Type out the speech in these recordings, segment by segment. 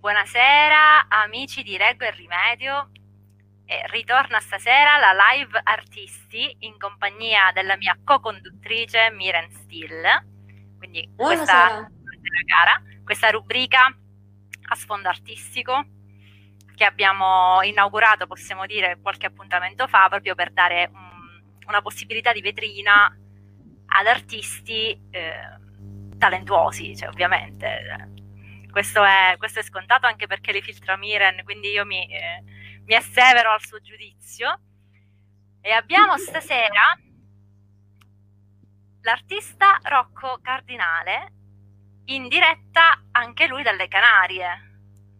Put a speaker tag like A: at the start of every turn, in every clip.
A: Buonasera amici di Reggo e Rimedio. E ritorna stasera la live artisti in compagnia della mia co-conduttrice Miren Still. Quindi questa, cara, questa rubrica a sfondo artistico che abbiamo inaugurato, possiamo dire, qualche appuntamento fa, proprio per dare un, una possibilità di vetrina ad artisti eh, talentuosi, cioè, ovviamente questo è, questo è, scontato anche perché li filtra Miren, quindi io mi, eh, mi assevero al suo giudizio. E abbiamo stasera l'artista Rocco Cardinale, in diretta anche lui dalle Canarie.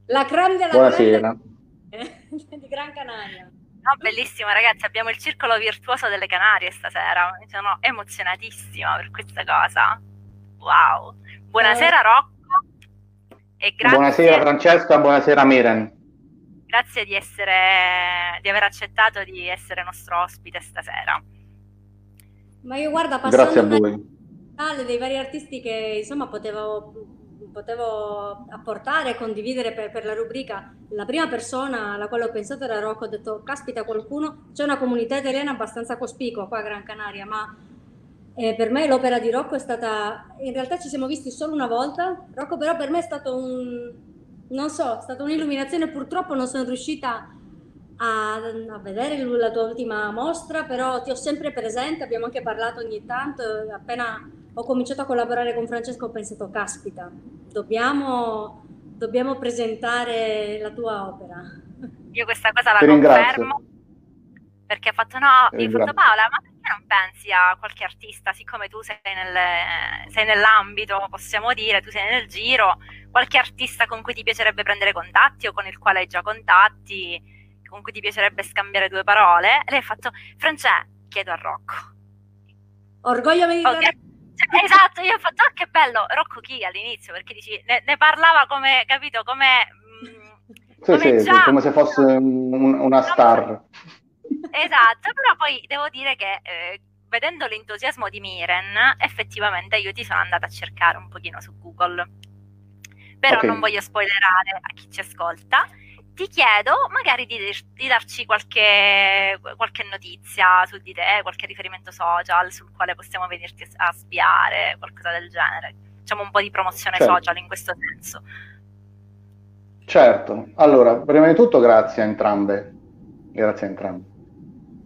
B: La creme della
C: Buonasera.
B: di Gran Canaria.
A: No, bellissimo ragazzi, abbiamo il circolo virtuoso delle Canarie stasera, sono emozionatissima per questa cosa. Wow. Buonasera eh. Rocco.
C: E grazie, buonasera Francesca, buonasera Miren.
A: Grazie di, essere, di aver accettato di essere nostro ospite stasera.
B: Ma io guarda,
C: passando Grazie a voi.
B: dei vari artisti che insomma potevo, potevo apportare e condividere per, per, la rubrica, la prima persona alla quale ho pensato era Rocco, ho detto caspita qualcuno, c'è una comunità italiana abbastanza cospicua qua a Gran Canaria, ma eh, per me l'opera di Rocco è stata, in realtà ci siamo visti solo una volta, Rocco però per me è stato un, non so, è stata un'illuminazione, purtroppo non sono riuscita a, a, vedere la tua ultima mostra, però ti ho sempre presente, abbiamo anche parlato ogni tanto, appena ho cominciato a collaborare con Francesco ho pensato, caspita, dobbiamo, dobbiamo presentare la tua opera.
A: Io questa cosa la confermo, perché ha fatto no, mi ha fatto Paola, ma non pensi a qualche artista, siccome tu sei, nel, sei, nell'ambito, possiamo dire, tu sei nel giro, qualche artista con cui ti piacerebbe prendere contatti o con il quale hai già contatti, con cui ti piacerebbe scambiare due parole? E lei ha fatto, Francè, chiedo a Rocco.
B: Orgoglio mediterraneo. Okay.
A: Cioè, esatto, io ho fatto, oh, che bello, Rocco chi all'inizio, perché dici, ne, ne parlava come, capito, come...
C: Mm, sì, come, sì, già, come se fosse un, una star.
A: Esatto, però poi devo dire che eh, vedendo l'entusiasmo di Miren, effettivamente io ti sono andata a cercare un pochino su Google. Però okay. non voglio spoilerare a chi ci ascolta. Ti chiedo magari di, di darci qualche, qualche, notizia su di te, qualche riferimento social sul quale possiamo venirti a spiare, qualcosa del genere. Facciamo un po' di promozione certo. social in questo senso.
C: Certo, allora, prima di tutto grazie a entrambe, grazie a entrambe.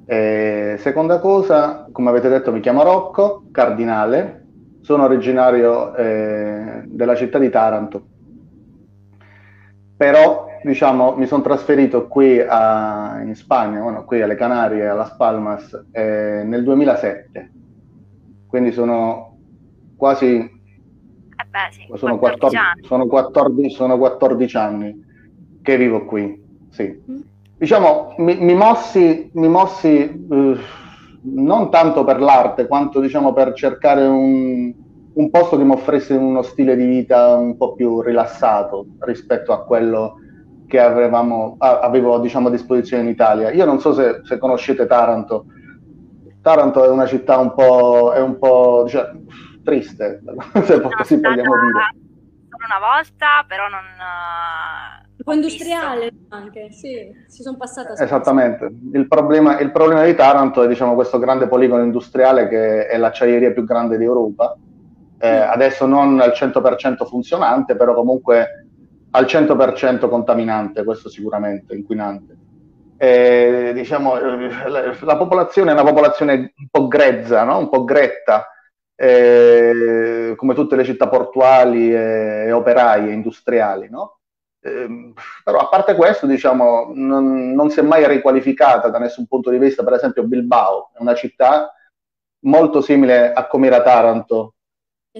C: E seconda cosa, come avete detto, mi chiamo Rocco Cardinale, sono originario eh, della città di Taranto, però diciamo, mi sono trasferito qui a, in Spagna, bueno, qui alle Canarie, a Las Palmas, eh, nel 2007, quindi sono quasi
A: eh beh, sì,
C: sono, 14, 14 sono, 14, sono 14 anni che vivo qui, sì. Mm diciamo, mi, mi mossi, mi mossi eh, non tanto per l'arte, quanto diciamo, per cercare un, un posto che mi offrisse uno stile di vita un po' più rilassato rispetto a quello che avevamo, avevo diciamo, a disposizione in Italia. Io non so se, se conoscete Taranto. Taranto è una città un po', è un po' diciamo, triste, se così vogliamo dire.
A: Una volta, però non,
B: po' industriale anche, sì, si sono passate.
C: Esattamente. Il problema, il problema, di Taranto è diciamo, questo grande poligono industriale che è l'acciaieria più grande d'Europa. Eh, mm. adesso non al 100% funzionante, però comunque al 100% contaminante, questo sicuramente, inquinante. E, diciamo, la, la, popolazione è una popolazione un po' grezza, no? un po' gretta, eh, come tutte le città portuali e, e operaie, industriali, no? Eh, però a parte questo, diciamo, non, non, si è mai riqualificata da nessun punto di vista. Per esempio, Bilbao è una città molto simile a come era Taranto.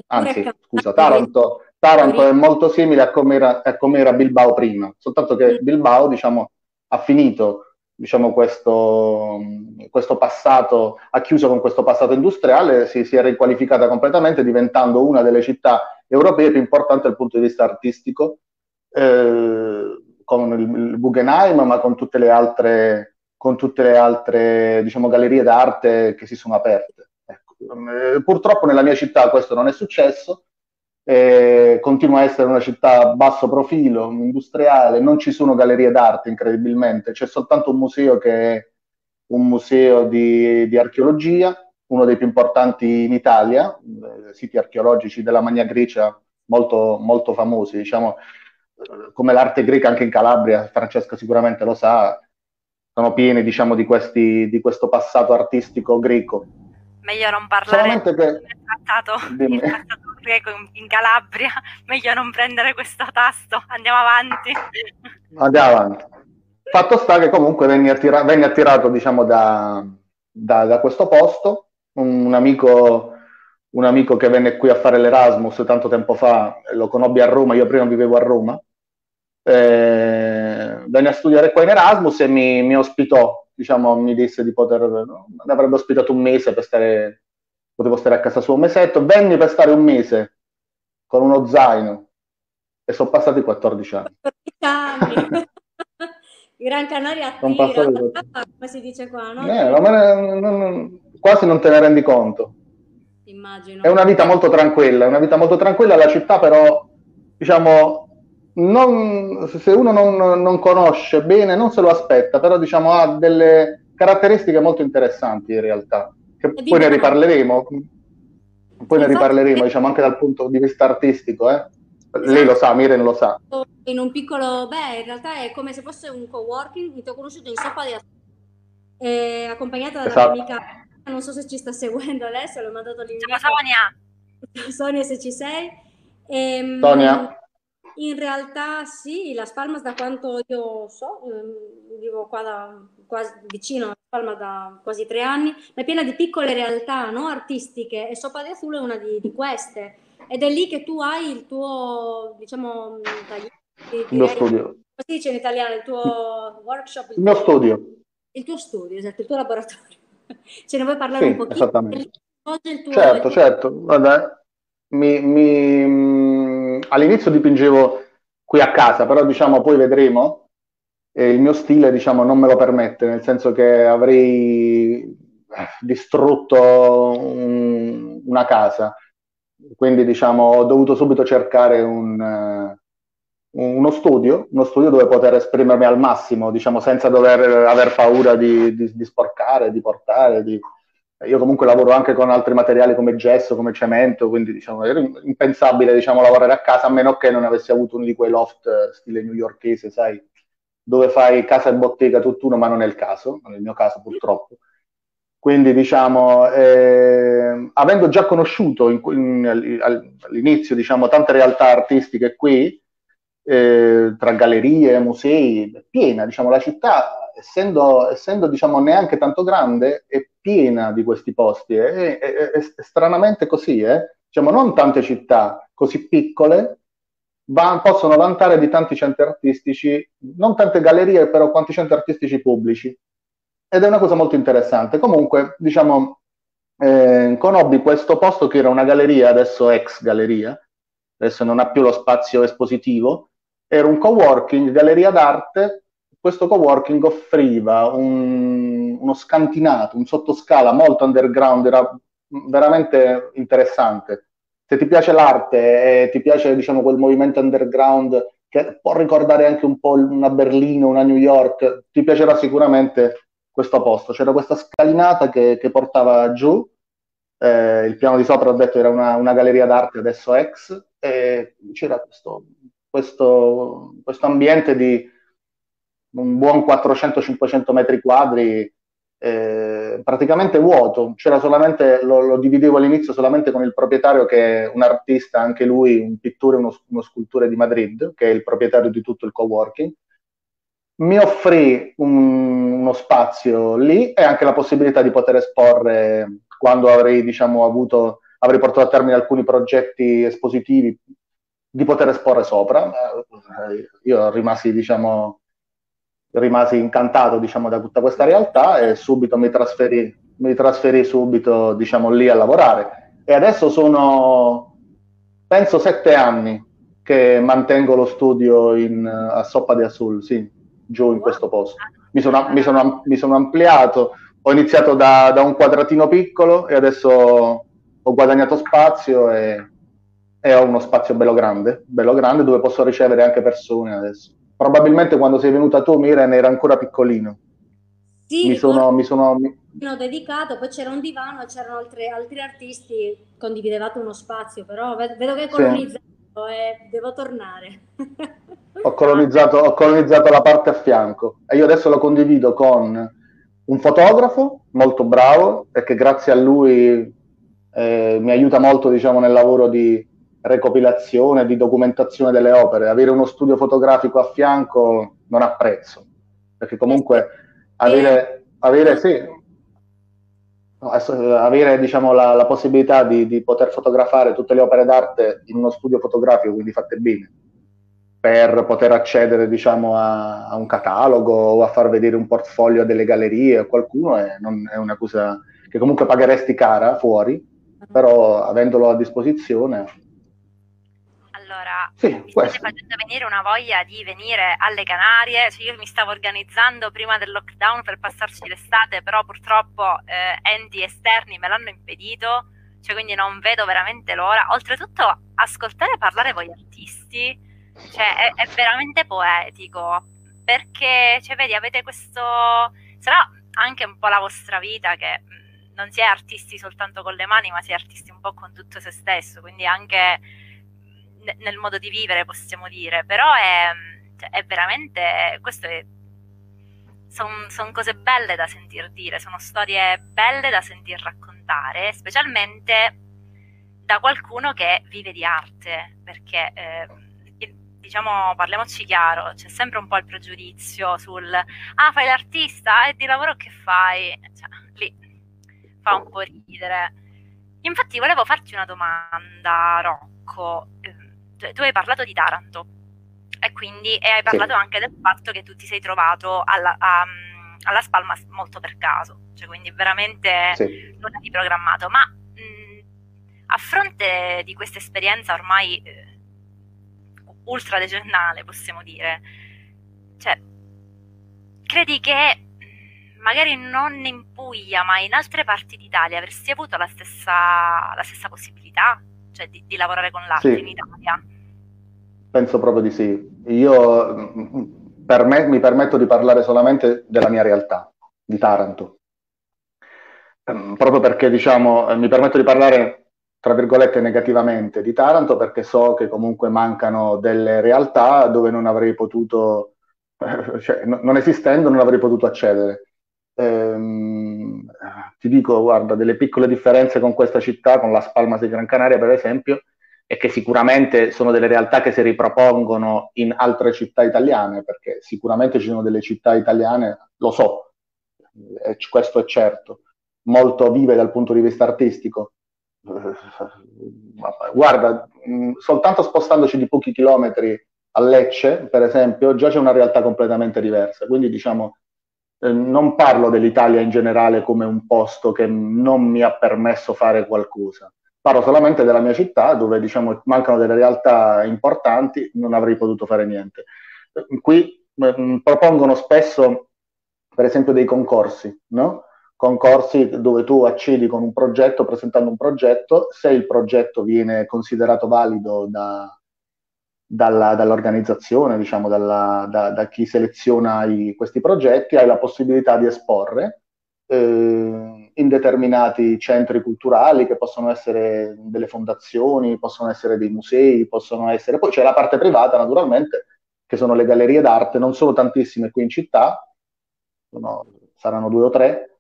C: Anzi, scusa, Taranto, Taranto è molto simile a come, era, a come era Bilbao prima, soltanto che Bilbao, diciamo, ha finito diciamo, questo, questo, passato, ha chiuso con questo passato industriale, si, si, è riqualificata completamente diventando una delle città europee più importanti dal punto di vista artistico eh, con il, il, Guggenheim, ma con tutte le altre, tutte le altre diciamo, gallerie d'arte che si sono aperte. Ecco. Eh, purtroppo nella mia città questo non è successo, eh, continua a essere una città a basso profilo, industriale, non ci sono gallerie d'arte incredibilmente, c'è soltanto un museo che è un museo di, di archeologia, uno dei più importanti in Italia, eh, siti archeologici della Magna Grecia molto, molto famosi, diciamo, come l'arte greca anche in Calabria, Francesca sicuramente lo sa, sono pieni diciamo, di, questi, di questo passato artistico greco.
A: Meglio non parlare che... del trattato, il trattato greco in, in, Calabria, meglio non prendere questo tasto, andiamo avanti.
C: Andiamo avanti. Fatto sta che comunque venne, attira- venne attirato diciamo, da, da, da, questo posto, un, un, amico, un amico che venne qui a fare l'Erasmus tanto tempo fa, lo conobbi a Roma, io prima vivevo a Roma, eh, venne a studiare qua in Erasmus e mi, mi ospitò, diciamo, mi disse di poter, no, mi avrebbe ospitato un mese per stare, potevo stare a casa sua un mesetto, venni per stare un mese con uno zaino e sono passati 14 anni. 14 anni.
B: Gran Canaria attira, come si dice qua, no?
C: Eh, non, non, quasi non te ne rendi conto.
B: Immagino.
C: È una vita molto tranquilla, è una vita molto tranquilla, la città però, diciamo, non, se uno non, non, conosce bene, non se lo aspetta, però diciamo ha delle caratteristiche molto interessanti in realtà, che e poi ne riparleremo, poi ne riparleremo diciamo anche dal punto di vista artistico, eh? Esatto. lei lo sa, Miren lo sa.
B: In un piccolo, beh, in realtà è come se fosse un co-working, mi ti ho conosciuto in Soppa di eh, accompagnata dalla esatto. mia amica, non so se ci sta seguendo adesso, l'ho mandato l'invito.
A: Ciao Sonia!
B: Sonia se ci sei.
C: Ehm, Sonia?
B: In realtà sì, la Spalmas da quanto io so, ehm, vivo qua da, quasi, vicino a Spalma da quasi tre anni, ma è piena di piccole realtà no? artistiche e Sopa di Azul è una di, di, queste. Ed è lì che tu hai il tuo, diciamo,
C: il mio studio. Come
B: si dice in italiano? Il tuo workshop?
C: Il, il mio studio.
B: Il tuo studio, esatto, il tuo laboratorio. Ce ne vuoi parlare
C: sì,
B: un pochino?
C: Esattamente. Tuo, certo, certo. Vabbè, mi, mi all'inizio dipingevo qui a casa, però diciamo poi vedremo. E il mio stile diciamo non me lo permette, nel senso che avrei eh, distrutto un, una casa. Quindi diciamo ho dovuto subito cercare un, uh, uno studio, uno studio dove poter esprimermi al massimo, diciamo senza dover aver paura di, di, di sporcare, di portare, di, io comunque lavoro anche con altri materiali come gesso, come cemento, quindi diciamo, era impensabile diciamo, lavorare a casa a meno che non avessi avuto uno di quei loft eh, stile newyorkese, sai, dove fai casa e bottega tutt'uno, ma non è il caso, non è il mio caso purtroppo. Quindi diciamo, eh, avendo già conosciuto in, in, all'inizio diciamo, tante realtà artistiche qui, eh, tra gallerie, musei, piena, diciamo, la città, essendo, essendo diciamo, neanche tanto grande, è piena di questi posti. È, è, è, è stranamente così, eh? diciamo, non tante città così piccole va, possono vantare di tanti centri artistici, non tante gallerie, però quanti centri artistici pubblici. Ed è una cosa molto interessante. Comunque, diciamo, eh, conobbi questo posto che era una galleria, adesso ex galleria, adesso non ha più lo spazio espositivo, era un coworking, galleria d'arte. Questo coworking offriva un, uno scantinato, un sottoscala molto underground, era veramente interessante. Se ti piace l'arte e ti piace diciamo, quel movimento underground che può ricordare anche un po' una Berlino, una New York, ti piacerà sicuramente questo posto. C'era questa scalinata che, che portava giù, eh, il piano di sopra ho detto era una, una galleria d'arte adesso ex, e c'era questo, questo, questo ambiente di un buon 400-500 metri quadri eh, praticamente vuoto, c'era solamente, lo, lo, dividevo all'inizio solamente con il proprietario che è un artista, anche lui un pittore, uno, uno scultore di Madrid, che è il proprietario di tutto il coworking. Mi offrì un, uno spazio lì e anche la possibilità di poter esporre quando avrei, diciamo, avuto, avrei portato a termine alcuni progetti espositivi, di poter esporre sopra. Eh, io rimasi, diciamo, rimasi incantato diciamo, da tutta questa realtà e subito mi trasferì, mi trasferì subito diciamo, lì a lavorare. E adesso sono, penso, sette anni che mantengo lo studio in, a Soppa di Azul, sì, giù in questo posto. Mi sono, mi sono, mi sono ampliato, ho iniziato da, da, un quadratino piccolo e adesso ho guadagnato spazio e, e ho uno spazio bello grande, bello grande dove posso ricevere anche persone adesso. Probabilmente quando sei venuta tu, Miren, era ancora piccolino.
B: Sì, mi sono, mi sono dedicato, poi c'era un divano e c'erano altri, altri artisti, condividevate uno spazio, però vedo che hai colonizzato sì. e devo tornare.
C: Ho colonizzato, ho colonizzato la parte a fianco e io adesso lo condivido con un fotografo molto bravo che grazie a lui eh, mi aiuta molto diciamo, nel lavoro di recopilazione, di documentazione delle opere. Avere uno studio fotografico a fianco non ha prezzo, perché comunque avere, avere, sì, avere diciamo, la, la, possibilità di, di, poter fotografare tutte le opere d'arte in uno studio fotografico, quindi fatte bene, per poter accedere diciamo, a, a, un catalogo o a far vedere un portfolio a delle gallerie a qualcuno, è, non, è una cosa che comunque pagheresti cara fuori, però avendolo a disposizione
A: sì, mi state facendo venire una voglia di venire alle Canarie. Cioè, io mi stavo organizzando prima del lockdown per passarci l'estate, però purtroppo eh, enti esterni me l'hanno impedito, cioè, quindi non vedo veramente l'ora. Oltretutto, ascoltare parlare voi artisti cioè, è, è veramente poetico, perché cioè, vedi, avete questo. sarà anche un po' la vostra vita che non si è artisti soltanto con le mani, ma si è artisti un po' con tutto se stesso, quindi anche nel modo di vivere, possiamo dire, però è, cioè, è veramente, sono son cose belle da sentir dire, sono storie belle da sentir raccontare, specialmente da qualcuno che vive di arte, perché eh, diciamo, parliamoci chiaro, c'è sempre un po' il pregiudizio sul ah, fai l'artista e di lavoro che fai? Cioè, lì fa un po' ridere. Infatti volevo farti una domanda, Rocco. Eh, tu hai parlato di Taranto e quindi e hai parlato sì. anche del fatto che tu ti sei trovato alla, a, alla Spalma molto per caso, cioè quindi veramente sì. non eri programmato, ma mh, a fronte di questa esperienza ormai eh, ultra decennale, possiamo dire, cioè, credi che magari non in Puglia, ma in altre parti d'Italia avresti avuto la stessa, la stessa possibilità? cioè di, di lavorare con l'arte sì. in Italia?
C: Penso proprio di sì. Io per me, mi permetto di parlare solamente della mia realtà, di Taranto. Um, proprio perché diciamo, mi permetto di parlare tra virgolette negativamente di Taranto perché so che comunque mancano delle realtà dove non avrei potuto, cioè, no, non esistendo non avrei potuto accedere. Ehm, ti dico, guarda, delle piccole differenze con questa città, con la Spalmas di Gran Canaria per esempio, e che sicuramente sono delle realtà che si ripropongono in altre città italiane, perché sicuramente ci sono delle città italiane, lo so, e questo è certo, molto vive dal punto di vista artistico. Guarda, soltanto spostandoci di pochi chilometri a Lecce, per esempio, già c'è una realtà completamente diversa. Quindi diciamo, eh, non parlo dell'Italia in generale come un posto che non mi ha permesso fare qualcosa. Parlo solamente della mia città dove diciamo, mancano delle realtà importanti, non avrei potuto fare niente. Qui eh, propongono spesso, per esempio, dei concorsi, no? concorsi dove tu accedi con un progetto, presentando un progetto, se il progetto viene considerato valido da, dalla, dall'organizzazione, diciamo, dalla, da, da, chi seleziona i, questi progetti, hai la possibilità di esporre eh, in determinati centri culturali che possono essere delle fondazioni, possono essere dei musei, possono essere... Poi c'è la parte privata, naturalmente, che sono le gallerie d'arte, non sono tantissime qui in città, sono, saranno due o tre,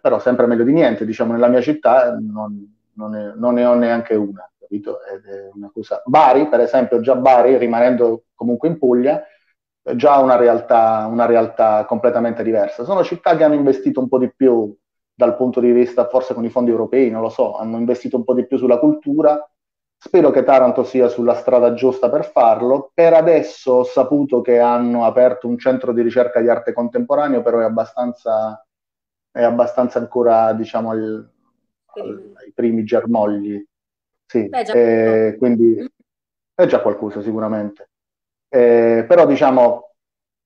C: però sempre meglio di niente, diciamo, nella mia città non, non, ne, non ne ho neanche una. Bari, per esempio, già Bari, rimanendo comunque in Puglia, è già una realtà, una realtà completamente diversa. Sono città che hanno investito un po' di più dal punto di vista, forse con i fondi europei, non lo so, hanno investito un po' di più sulla cultura. Spero che Taranto sia sulla strada giusta per farlo. Per adesso ho saputo che hanno aperto un centro di ricerca di arte contemporanea, però è abbastanza, è abbastanza ancora, diciamo, al, al, ai primi germogli. Sì, Beh, eh, quindi è già qualcosa sicuramente. Eh, però diciamo,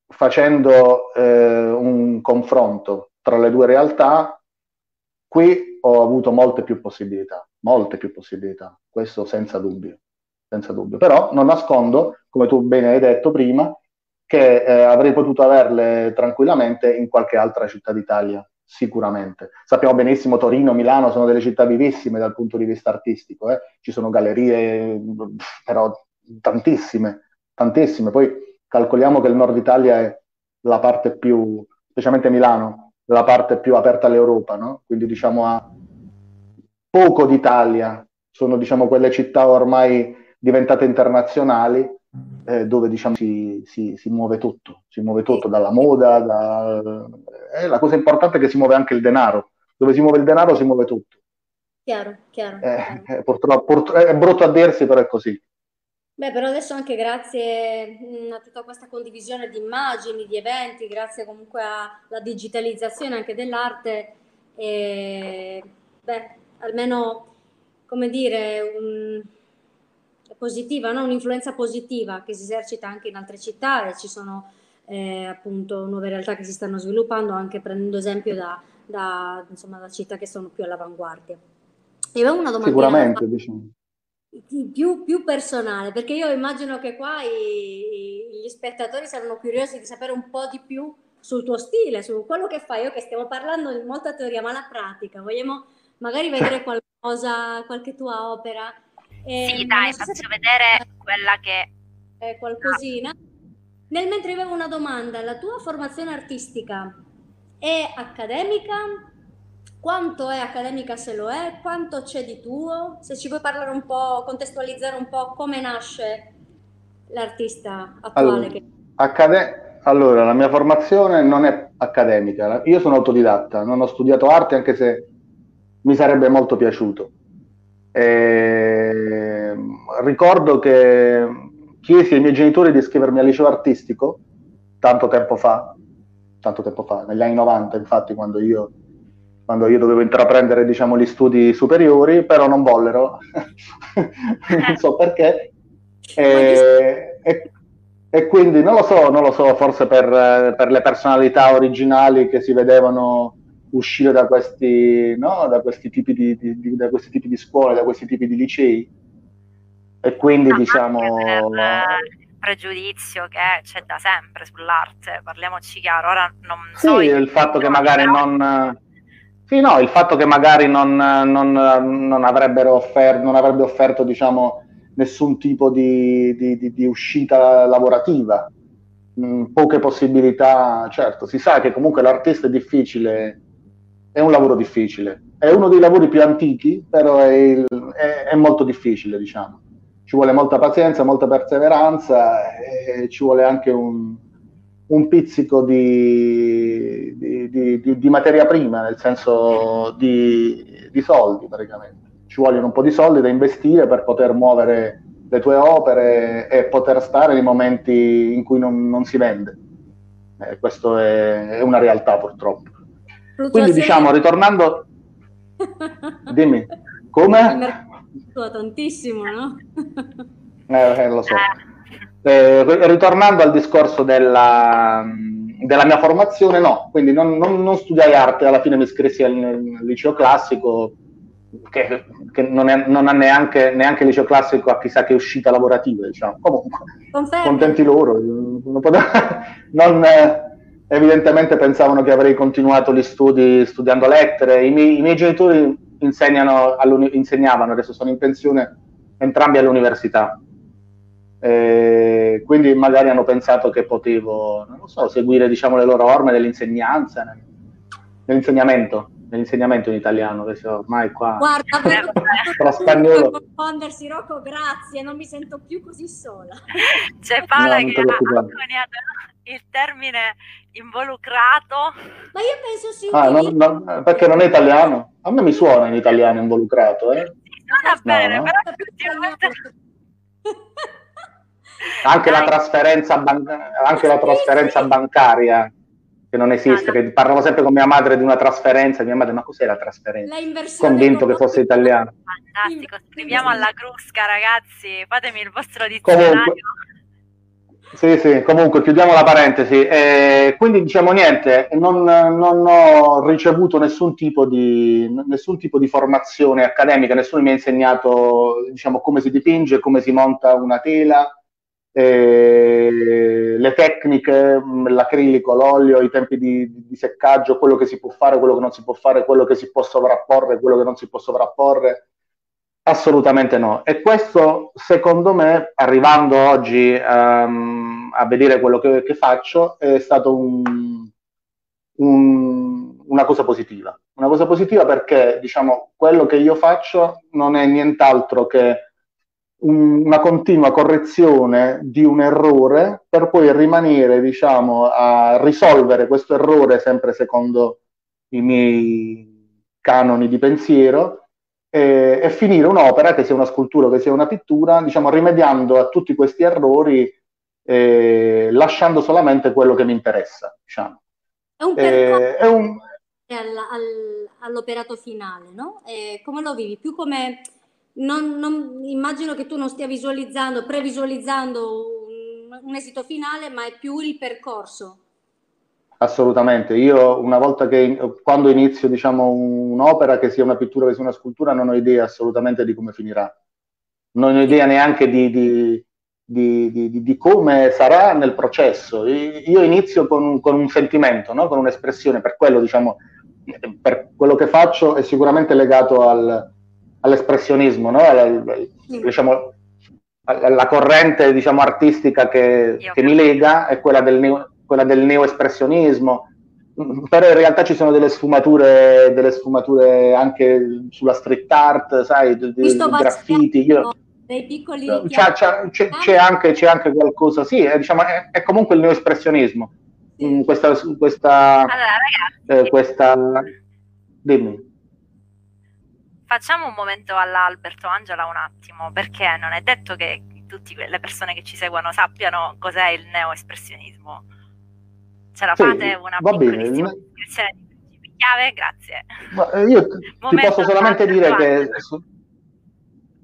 C: facendo eh, un confronto tra le due realtà, qui ho avuto molte più possibilità, molte più possibilità, questo senza dubbio. senza dubbio. Però non nascondo, come tu bene hai detto prima, che eh, avrei potuto averle tranquillamente in qualche altra città d'Italia, sicuramente. Sappiamo benissimo Torino, Milano sono delle città vivissime dal punto di vista artistico, eh? ci sono gallerie, però tantissime, tantissime. Poi calcoliamo che il nord Italia è la parte più, specialmente Milano, la parte più aperta all'Europa, no? quindi diciamo ha poco d'Italia, sono diciamo quelle città ormai diventate internazionali eh, dove diciamo si, si, si, muove tutto, si muove tutto dalla moda, da... eh, la cosa importante è che si muove anche il denaro, dove si muove il denaro si muove tutto.
B: Chiaro, chiaro.
C: Eh, chiaro. Eh, purtroppo, purtroppo, è brutto a dirsi, però è così.
B: Beh, però adesso anche grazie mm, a tutta questa condivisione di immagini, di eventi, grazie comunque alla digitalizzazione anche dell'arte, eh, beh, almeno, come dire, un, positiva, no? un'influenza positiva che si esercita anche in altre città e ci sono eh, appunto nuove realtà che si stanno sviluppando anche prendendo esempio da, da, insomma, da città che sono più all'avanguardia. E avevo una domanda.
C: Sicuramente, diciamo
B: più, più, personale, perché io immagino che qua i, gli spettatori saranno curiosi di sapere un po' di più sul tuo stile, su quello che fai. Io che stiamo parlando di molta teoria, ma la pratica, vogliamo magari vedere qualcosa, qualche tua opera.
A: E, sì, dai, faccio vedere quella che...
B: È qualcosina. Nel mentre avevo una domanda, la tua formazione artistica è accademica quanto è accademica se lo è, quanto c'è di tuo, se ci puoi parlare un po', contestualizzare un po' come nasce l'artista attuale.
C: Allora, che... accade... allora, la mia formazione non è accademica, io sono autodidatta, non ho studiato arte anche se mi sarebbe molto piaciuto. E... Ricordo che chiesi ai miei genitori di iscrivermi al liceo artistico tanto tempo fa, tanto tempo fa, negli anni 90 infatti quando io quando io dovevo intraprendere diciamo, gli studi superiori, però non vollero, non so perché. E, e, e, quindi non lo so, non lo so, forse per, per, le personalità originali che si vedevano uscire da questi, no? da, questi tipi di, di, di, da questi tipi di scuole, da questi tipi di licei. E quindi no, diciamo...
A: il pregiudizio che c'è da sempre sull'arte, parliamoci chiaro, ora non
C: sì,
A: so...
C: il fatto che magari non sì, no, il fatto che magari non, non, non, avrebbero offer- non avrebbe offerto diciamo, nessun tipo di, di, di, di uscita lavorativa, mh, mm, poche possibilità, certo, si sa che comunque l'artista è difficile, è un lavoro difficile, è uno dei lavori più antichi, però è, il, è, è molto difficile, diciamo. Ci vuole molta pazienza, molta perseveranza e ci vuole anche un, un pizzico di, di, di, di, materia prima, nel senso di, soldi praticamente. Ci vogliono un po' di soldi da investire per poter muovere le tue opere e poter stare nei momenti in cui non, non si vende. Eh, questo è, è, una realtà purtroppo. Quindi diciamo, ritornando... Dimmi, come?
B: Tantissimo, no?
C: eh, eh, lo so. Eh, ritornando al discorso della, della, mia formazione, no, quindi non, non, non, studiai arte, alla fine mi iscrissi al, al liceo classico, che, che non, è, non, ha neanche, neanche il liceo classico a chissà che uscita lavorativa, diciamo. Comunque, Confermi. contenti loro. Non, eh, evidentemente pensavano che avrei continuato gli studi studiando lettere. I miei, i miei genitori insegnavano, adesso sono in pensione, entrambi all'università eh, quindi magari hanno pensato che potevo, non lo so, seguire diciamo, le loro orme dell'insegnanza, nell'insegnamento, nell'insegnamento in italiano, che ormai qua
B: Guarda,
C: tra spagnolo.
B: confondersi Rocco, grazie, non mi sento più così sola.
A: C'è Paola no, che ha coniato il termine involucrato.
B: Ma io penso sì.
C: Ah, non, non, perché non è italiano? A me mi suona in italiano involucrato, eh?
A: Suona bene, no? però
C: anche la trasferenza, ban- anche la trasferenza bancaria che non esiste, che parlavo sempre con mia madre di una trasferenza, mia madre, ma cos'è la trasferenza? Convinto che fosse italiano.
A: Fantastico, scriviamo alla crusca ragazzi, fatemi il vostro dizionario.
C: Comunque, Sì, sì, comunque chiudiamo la parentesi. Eh, quindi diciamo niente, non, non, ho ricevuto nessun tipo, di, nessun tipo di formazione accademica, nessuno mi ha insegnato diciamo, come si dipinge, come si monta una tela, eh, le tecniche, l'acrilico, l'olio, i tempi di, di, seccaggio, quello che si può fare, quello che non si può fare, quello che si può sovrapporre, quello che non si può sovrapporre. Assolutamente no. E questo, secondo me, arrivando oggi um, a vedere quello che, che, faccio, è stato un, un, una cosa positiva. Una cosa positiva perché, diciamo, quello che io faccio non è nient'altro che una continua correzione di un errore per poi rimanere, diciamo, a risolvere questo errore sempre secondo i miei canoni di pensiero e, e, finire un'opera, che sia una scultura, che sia una pittura, diciamo, rimediando a tutti questi errori, eh, lasciando solamente quello che mi interessa. Diciamo.
B: È un percorso è un... All, all, all'operato finale, no? E come lo vivi? Più come... Non, non, immagino che tu non stia visualizzando, previsualizzando un, un esito finale, ma è più il percorso.
C: Assolutamente, io una volta che quando inizio diciamo, un'opera, che sia una pittura, che sia una scultura, non ho idea assolutamente di come finirà. Non ho idea neanche di, di, di, di come sarà nel processo. Io inizio con, con un sentimento, no? con un'espressione, per quello, diciamo, per quello che faccio è sicuramente legato al, all'espressionismo, no? All, diciamo, la corrente diciamo, artistica che, che mi lega è quella del neo quella del neoespressionismo, però in realtà ci sono delle sfumature, delle sfumature anche sulla street art, sai, dei, dei graffiti. Io, dei piccoli c'è, c'è, c'è, c'è, anche, c'è anche qualcosa, sì, è, diciamo, è, è comunque il neoespressionismo. Sì. Mm, questa, questa, allora, ragazzi, eh, questa, dimmi.
A: Facciamo un momento all'Alberto Angela un attimo, perché non è detto che tutte le persone che ci seguono sappiano cos'è il neoespressionismo. Ce la sì, fate una piccolissima descrizione di chiave? Grazie.
C: Ma eh, io ti posso solamente dire che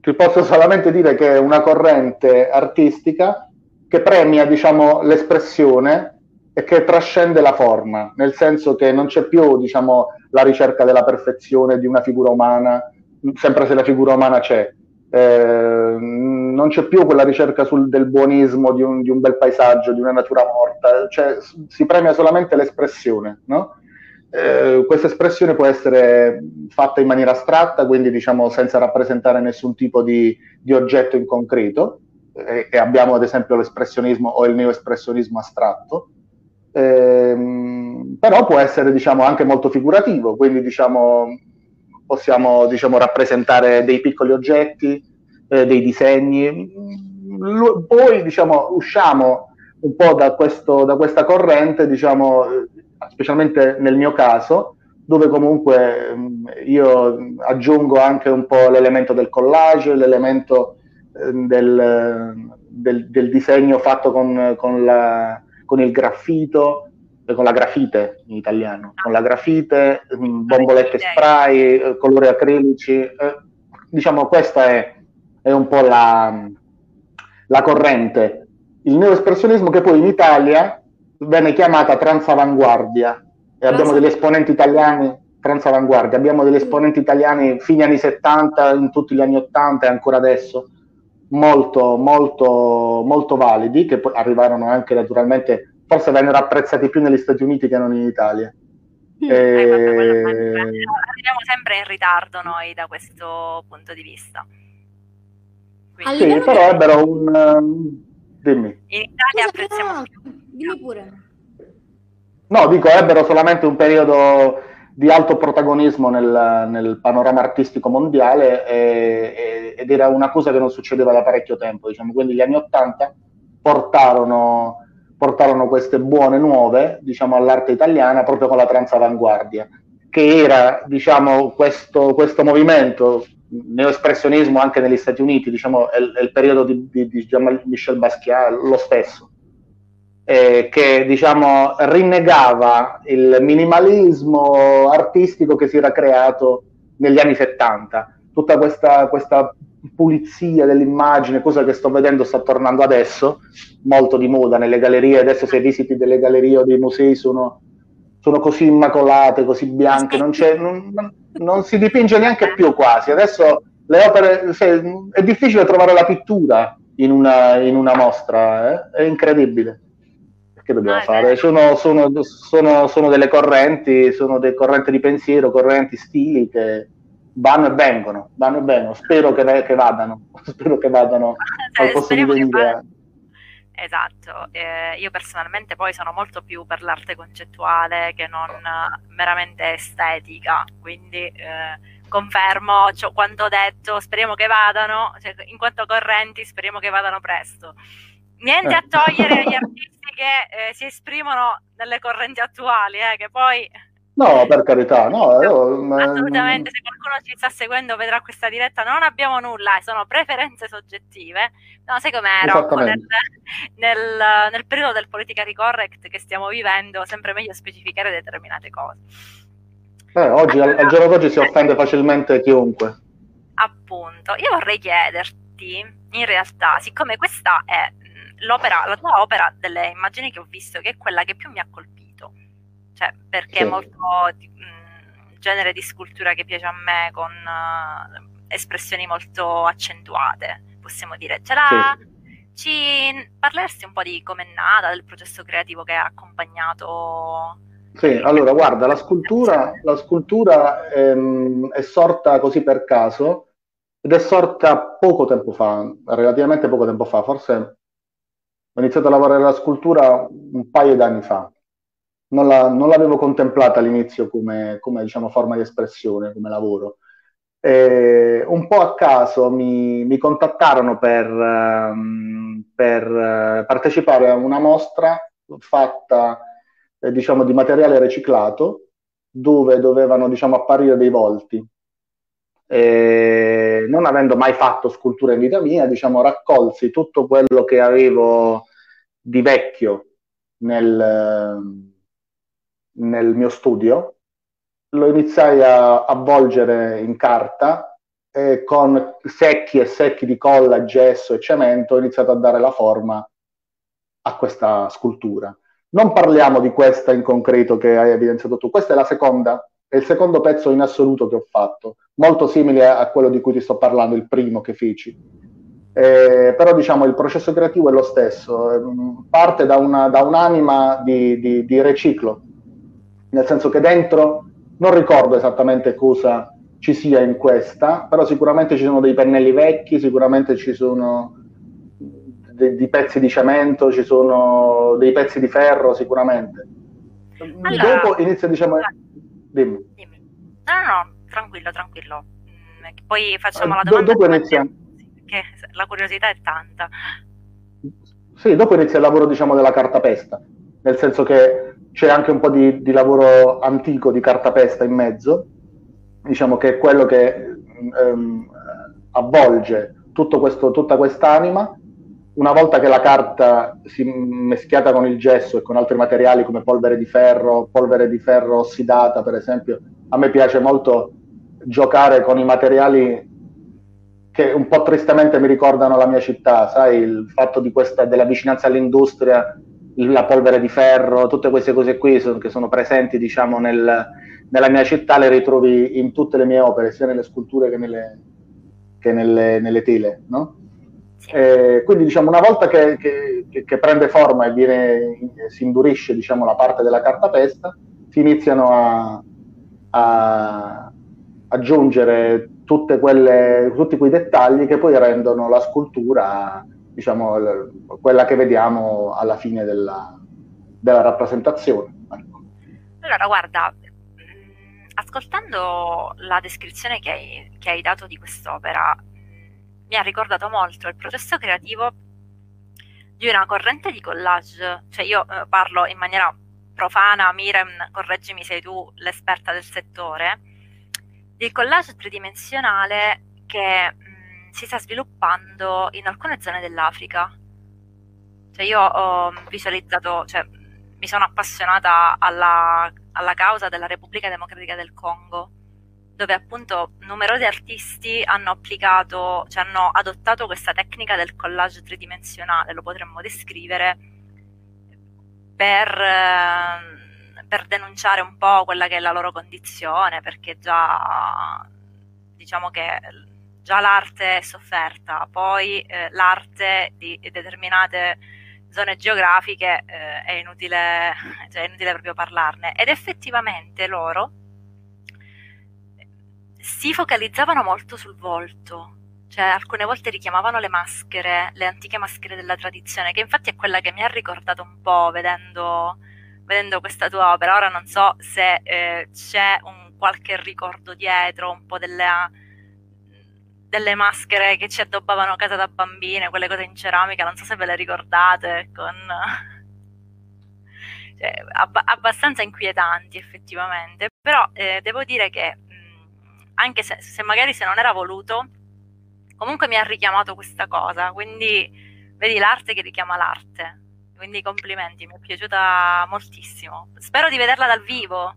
C: ti posso solamente dire che è una corrente artistica che premia, diciamo, l'espressione e che trascende la forma, nel senso che non c'è più, diciamo, la ricerca della perfezione di una figura umana, sempre se la figura umana c'è, eh, non c'è più quella ricerca sul, del buonismo di un, di un, bel paesaggio, di una natura morta, cioè si premia solamente l'espressione, no? eh, questa espressione può essere fatta in maniera astratta, quindi diciamo senza rappresentare nessun tipo di, di oggetto in concreto, e, e, abbiamo ad esempio l'espressionismo o il neoespressionismo astratto, eh, però può essere diciamo anche molto figurativo, quindi diciamo possiamo diciamo, rappresentare dei piccoli oggetti, eh, dei disegni. L- poi diciamo, usciamo un po' da, questo, da questa corrente, diciamo, specialmente nel mio caso, dove comunque mm, io aggiungo anche un po' l'elemento del collage, l'elemento eh, del, del, del, disegno fatto con, con, la, con il graffito, con la grafite in italiano, con la grafite, mm, bombolette spray, eh, colori acrilici, eh, diciamo questa è, è un po' la, la, corrente. Il neoespressionismo che poi in Italia venne chiamata transavanguardia. E abbiamo degli esponenti italiani, transavanguardia, abbiamo degli esponenti italiani fine anni 70, in tutti gli anni 80 e ancora adesso, molto, molto, molto validi, che poi arrivarono anche naturalmente forse vennero apprezzati più negli Stati Uniti che non in Italia.
A: Mm, e... Arriviamo sempre in ritardo noi da questo punto di vista.
C: Quindi... Sì, però ebbero un... Um, dimmi.
A: In Italia apprezziamo più.
B: Dimmi pure.
C: No, dico, ebbero solamente un periodo di alto protagonismo nel, nel panorama artistico mondiale e, e, ed era una cosa che non succedeva da parecchio tempo, diciamo. Quindi gli anni Ottanta portarono portarono queste buone nuove diciamo, all'arte italiana proprio con la transavanguardia, che era diciamo, questo, questo movimento neoespressionismo anche negli Stati Uniti, diciamo, è, è il periodo di, di, di Michel Basquiat, lo stesso, eh, che diciamo, rinnegava il minimalismo artistico che si era creato negli anni 70, tutta questa, questa pulizia dell'immagine, cosa che sto vedendo sta tornando adesso, molto di moda nelle gallerie, adesso se visiti delle gallerie o dei musei sono, sono così immacolate, così bianche, non, non, non, si dipinge neanche più quasi, adesso le opere, se, è difficile trovare la pittura in una, in una mostra, eh? è incredibile. Che dobbiamo ah, fare? Sono, sono, sono, sono, delle correnti, sono delle correnti di pensiero, correnti, stili che vanno e vengono, vanno e vengono. Spero che, che vadano, spero che vadano
A: cioè, al posto di venire. Esatto, eh, io personalmente poi sono molto più per l'arte concettuale che non meramente estetica, quindi eh, confermo cioè, quanto ho detto, speriamo che vadano, cioè, in quanto correnti speriamo che vadano presto. Niente a togliere agli artisti che eh, si esprimono nelle correnti attuali, eh, che poi
C: No, per carità, no.
A: Io, Assolutamente, se qualcuno ci sta seguendo vedrà questa diretta, non abbiamo nulla, sono preferenze soggettive. No, sai com'è, Rocco, nel, nel, nel, periodo del politically correct che stiamo vivendo, sempre meglio specificare determinate cose.
C: Eh, oggi, allora, al, al giorno d'oggi si offende facilmente chiunque.
A: Appunto, io vorrei chiederti, in realtà, siccome questa è l'opera, la tua opera delle immagini che ho visto, che è quella che più mi ha colpito, cioè, perché sì. è molto mh, genere di scultura che piace a me, con uh, espressioni molto accentuate, possiamo dire. Ce l'ha, sì. Ci parleresti un po' di com'è nata, del processo creativo che ha accompagnato
C: sì, allora guarda, la scultura, la scultura ehm, è sorta così per caso ed è sorta poco tempo fa, relativamente poco tempo fa, forse ho iniziato a lavorare alla scultura un paio d'anni fa non, la, non l'avevo contemplata all'inizio come, come diciamo, forma di espressione, come lavoro. E un po' a caso mi, mi contattarono per, um, per uh, partecipare a una mostra fatta eh, diciamo, di materiale riciclato dove dovevano diciamo, apparire dei volti. E non avendo mai fatto scultura in vita mia, diciamo, raccolsi tutto quello che avevo di vecchio nel, nel mio studio, lo iniziai a avvolgere in carta e con secchi e secchi di colla, gesso e cemento ho iniziato a dare la forma a questa scultura. Non parliamo di questa in concreto che hai evidenziato tu, questa è la seconda, è il secondo pezzo in assoluto che ho fatto, molto simile a quello di cui ti sto parlando, il primo che feci. Eh, però diciamo il processo creativo è lo stesso, ehm, parte da, una, da un'anima di, di, di riciclo, nel senso che dentro non ricordo esattamente cosa ci sia in questa, però sicuramente ci sono dei pennelli vecchi, sicuramente ci sono dei, dei pezzi di cemento, ci sono dei pezzi di ferro, sicuramente. Allora, Dopo inizia, diciamo...
A: Dimmi. dimmi. No, no, no, tranquillo, tranquillo. Mm, poi facciamo la domanda.
C: dopo inizia...
A: Perché la curiosità è tanta.
C: Sì, dopo inizia il lavoro, diciamo, della cartapesta, nel senso che c'è anche un po' di, di, lavoro antico di cartapesta in mezzo, diciamo che è quello che ehm, avvolge questo, tutta quest'anima. Una volta che la carta si meschiata con il gesso e con altri materiali come polvere di ferro, polvere di ferro ossidata per esempio, a me piace molto giocare con i materiali che un po' tristemente mi ricordano la mia città, sai, il fatto questa, della vicinanza all'industria la polvere di ferro, tutte queste cose qui sono, che sono presenti diciamo, nel, nella mia città, le ritrovi in tutte le mie opere, sia nelle sculture che nelle, che nelle, nelle tele. No? Eh, quindi diciamo, una volta che, che, che prende forma e viene, si indurisce diciamo, la parte della cartapesta, si iniziano a, a aggiungere quelle, tutti quei dettagli che poi rendono la scultura diciamo, quella che vediamo alla fine della, della rappresentazione. Ecco.
A: Allora, guarda, mm, ascoltando la descrizione che hai, che hai dato di quest'opera, mi ha ricordato molto il processo creativo di una corrente di collage, cioè io eh, parlo in maniera profana, Mirem, correggimi sei tu l'esperta del settore, del collage tridimensionale che si sta sviluppando in alcune zone dell'Africa. Cioè io ho visualizzato, cioè mi sono appassionata alla, alla causa della Repubblica Democratica del Congo, dove appunto numerosi artisti hanno applicato, cioè hanno adottato questa tecnica del collage tridimensionale, lo potremmo descrivere, per, eh, per denunciare un po' quella che è la loro condizione, perché già diciamo che già l'arte è sofferta, poi eh, l'arte di determinate zone geografiche eh, è, inutile, cioè è inutile proprio parlarne. Ed effettivamente loro si focalizzavano molto sul volto, cioè alcune volte richiamavano le maschere, le antiche maschere della tradizione, che infatti è quella che mi ha ricordato un po' vedendo, vedendo questa tua opera. Ora non so se eh, c'è un qualche ricordo dietro, un po' delle, delle maschere che ci addobbavano a casa da bambine, quelle cose in ceramica, non so se ve le ricordate, con... cioè, ab- abbastanza inquietanti effettivamente, però eh, devo dire che anche se, se magari se non era voluto, comunque mi ha richiamato questa cosa, quindi vedi l'arte che richiama l'arte. Quindi complimenti, mi è piaciuta moltissimo. Spero di vederla dal vivo.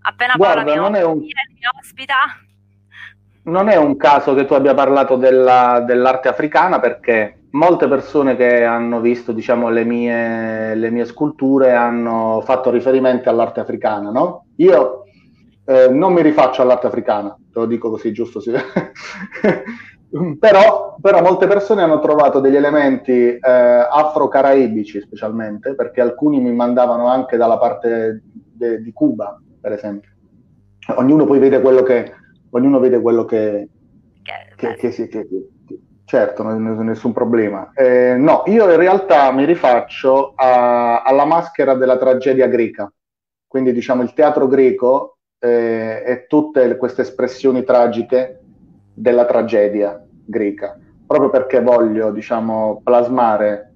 A: Appena
C: Guarda,
A: Paola
C: non
A: mi,
C: è un...
A: mi ospita.
C: Non è un caso che tu abbia parlato della, dell'arte africana perché molte persone che hanno visto diciamo, le, mie, le mie sculture hanno fatto riferimento all'arte africana, no? Io eh, non mi rifaccio all'arte africana, te lo dico così giusto. Sì. però, però, molte persone hanno trovato degli elementi eh, afro-caraibici specialmente, perché alcuni mi mandavano anche dalla parte de, di Cuba, per esempio. Ognuno poi vede quello che... Ognuno vede quello che, che, che, che, che certo, nessun problema. Eh, no, io in realtà mi rifaccio a, alla maschera della tragedia greca, quindi diciamo il teatro greco eh, e tutte queste espressioni tragiche della tragedia greca, proprio perché voglio, diciamo, plasmare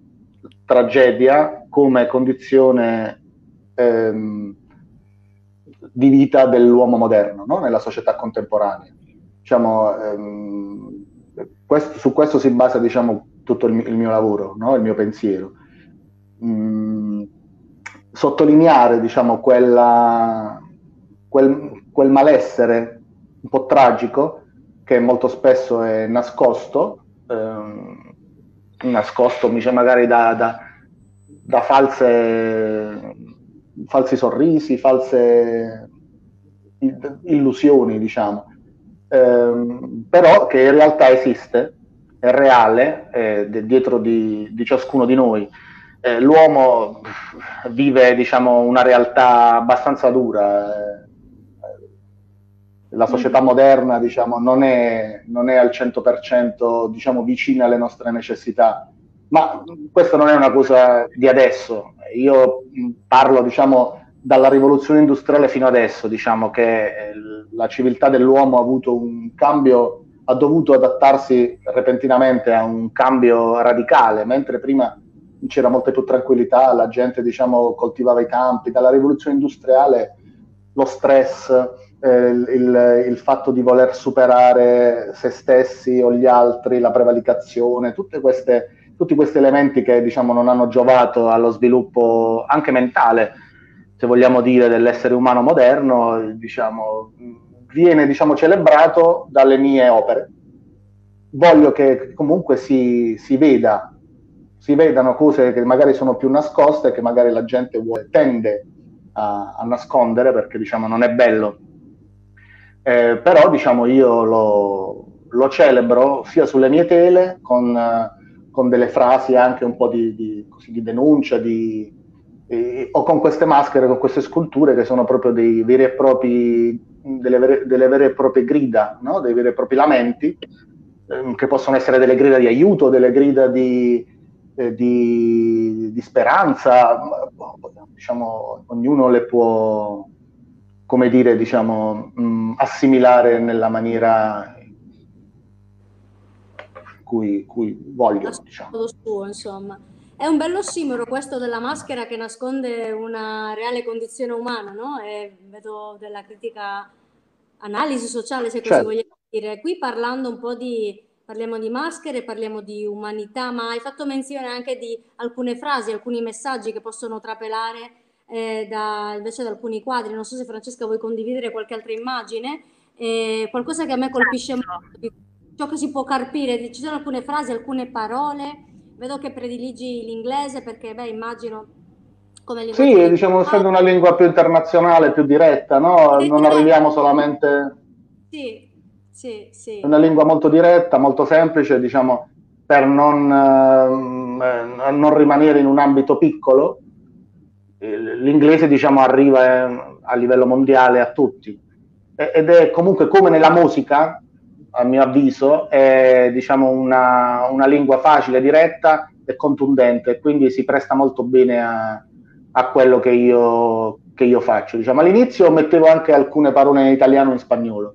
C: tragedia come condizione ehm, di vita dell'uomo moderno, no? nella società contemporanea. Diciamo, ehm, questo, su questo si basa diciamo, tutto il, il mio lavoro, no? il mio pensiero. Mm, sottolineare diciamo, quella, quel, quel malessere un po' tragico che molto spesso è nascosto, ehm, nascosto magari da, da, da false, falsi sorrisi, false illusioni, diciamo, ehm, però che in realtà esiste, è reale, è dietro di, di ciascuno di noi. Eh, l'uomo vive, diciamo, una realtà abbastanza dura. Eh, la società mm. moderna diciamo, non, è, non, è, al 100% diciamo, vicina alle nostre necessità, ma questo non è una cosa di adesso. Io parlo diciamo, dalla rivoluzione industriale fino adesso, diciamo, che eh, la civiltà dell'uomo ha avuto un cambio, ha dovuto adattarsi repentinamente a un cambio radicale, mentre prima c'era molta più tranquillità, la gente diciamo, coltivava i campi, dalla rivoluzione industriale lo stress, eh, il, il, fatto di voler superare se stessi o gli altri, la prevaricazione, queste, tutti questi elementi che diciamo, non hanno giovato allo sviluppo anche mentale, se vogliamo dire, dell'essere umano moderno, diciamo, viene diciamo, celebrato dalle mie opere. Voglio che comunque si, si veda si vedano cose che magari sono più nascoste, che magari la gente vuole, tende a, a nascondere perché diciamo non è bello. Eh, però diciamo io lo, lo, celebro sia sulle mie tele con, con delle frasi anche un po' di, di, così, di denuncia di, eh, o con queste maschere, con queste sculture che sono proprio dei veri e propri, delle, vere, delle vere e proprie grida, no? dei veri e propri lamenti, eh, che possono essere delle grida di aiuto, delle grida di, eh, di, speranza, diciamo, ognuno le può, come dire, diciamo, mh, mm, assimilare nella maniera cui, cui voglio. Diciamo.
B: Suo, insomma. È un bello simbolo questo della maschera che nasconde una reale condizione umana, no? E vedo della critica analisi sociale, se così certo. vogliamo dire. Qui parlando un po' di parliamo di maschere, parliamo di umanità, ma hai fatto menzione anche di alcune frasi, alcuni messaggi che possono trapelare eh, da, invece da alcuni quadri. Non so se Francesca vuoi condividere qualche altra immagine. eh, qualcosa che a me colpisce certo. molto, ciò che si può carpire, ci sono alcune frasi, alcune parole, vedo che prediligi l'inglese perché, beh, immagino
C: come lingua. Sì, diciamo, essendo una lingua più internazionale, più diretta, no? Non arriviamo solamente...
B: Sì, sì, sì.
C: È una lingua molto diretta, molto semplice, diciamo, per non, eh, non rimanere in un ambito piccolo. L'inglese, diciamo, arriva eh, a livello mondiale a tutti. Ed è comunque come nella musica, a mio avviso, è diciamo, una, una lingua facile, diretta e contundente, quindi si presta molto bene a, a quello che io, che io faccio. Diciamo, all'inizio mettevo anche alcune parole in italiano e in spagnolo.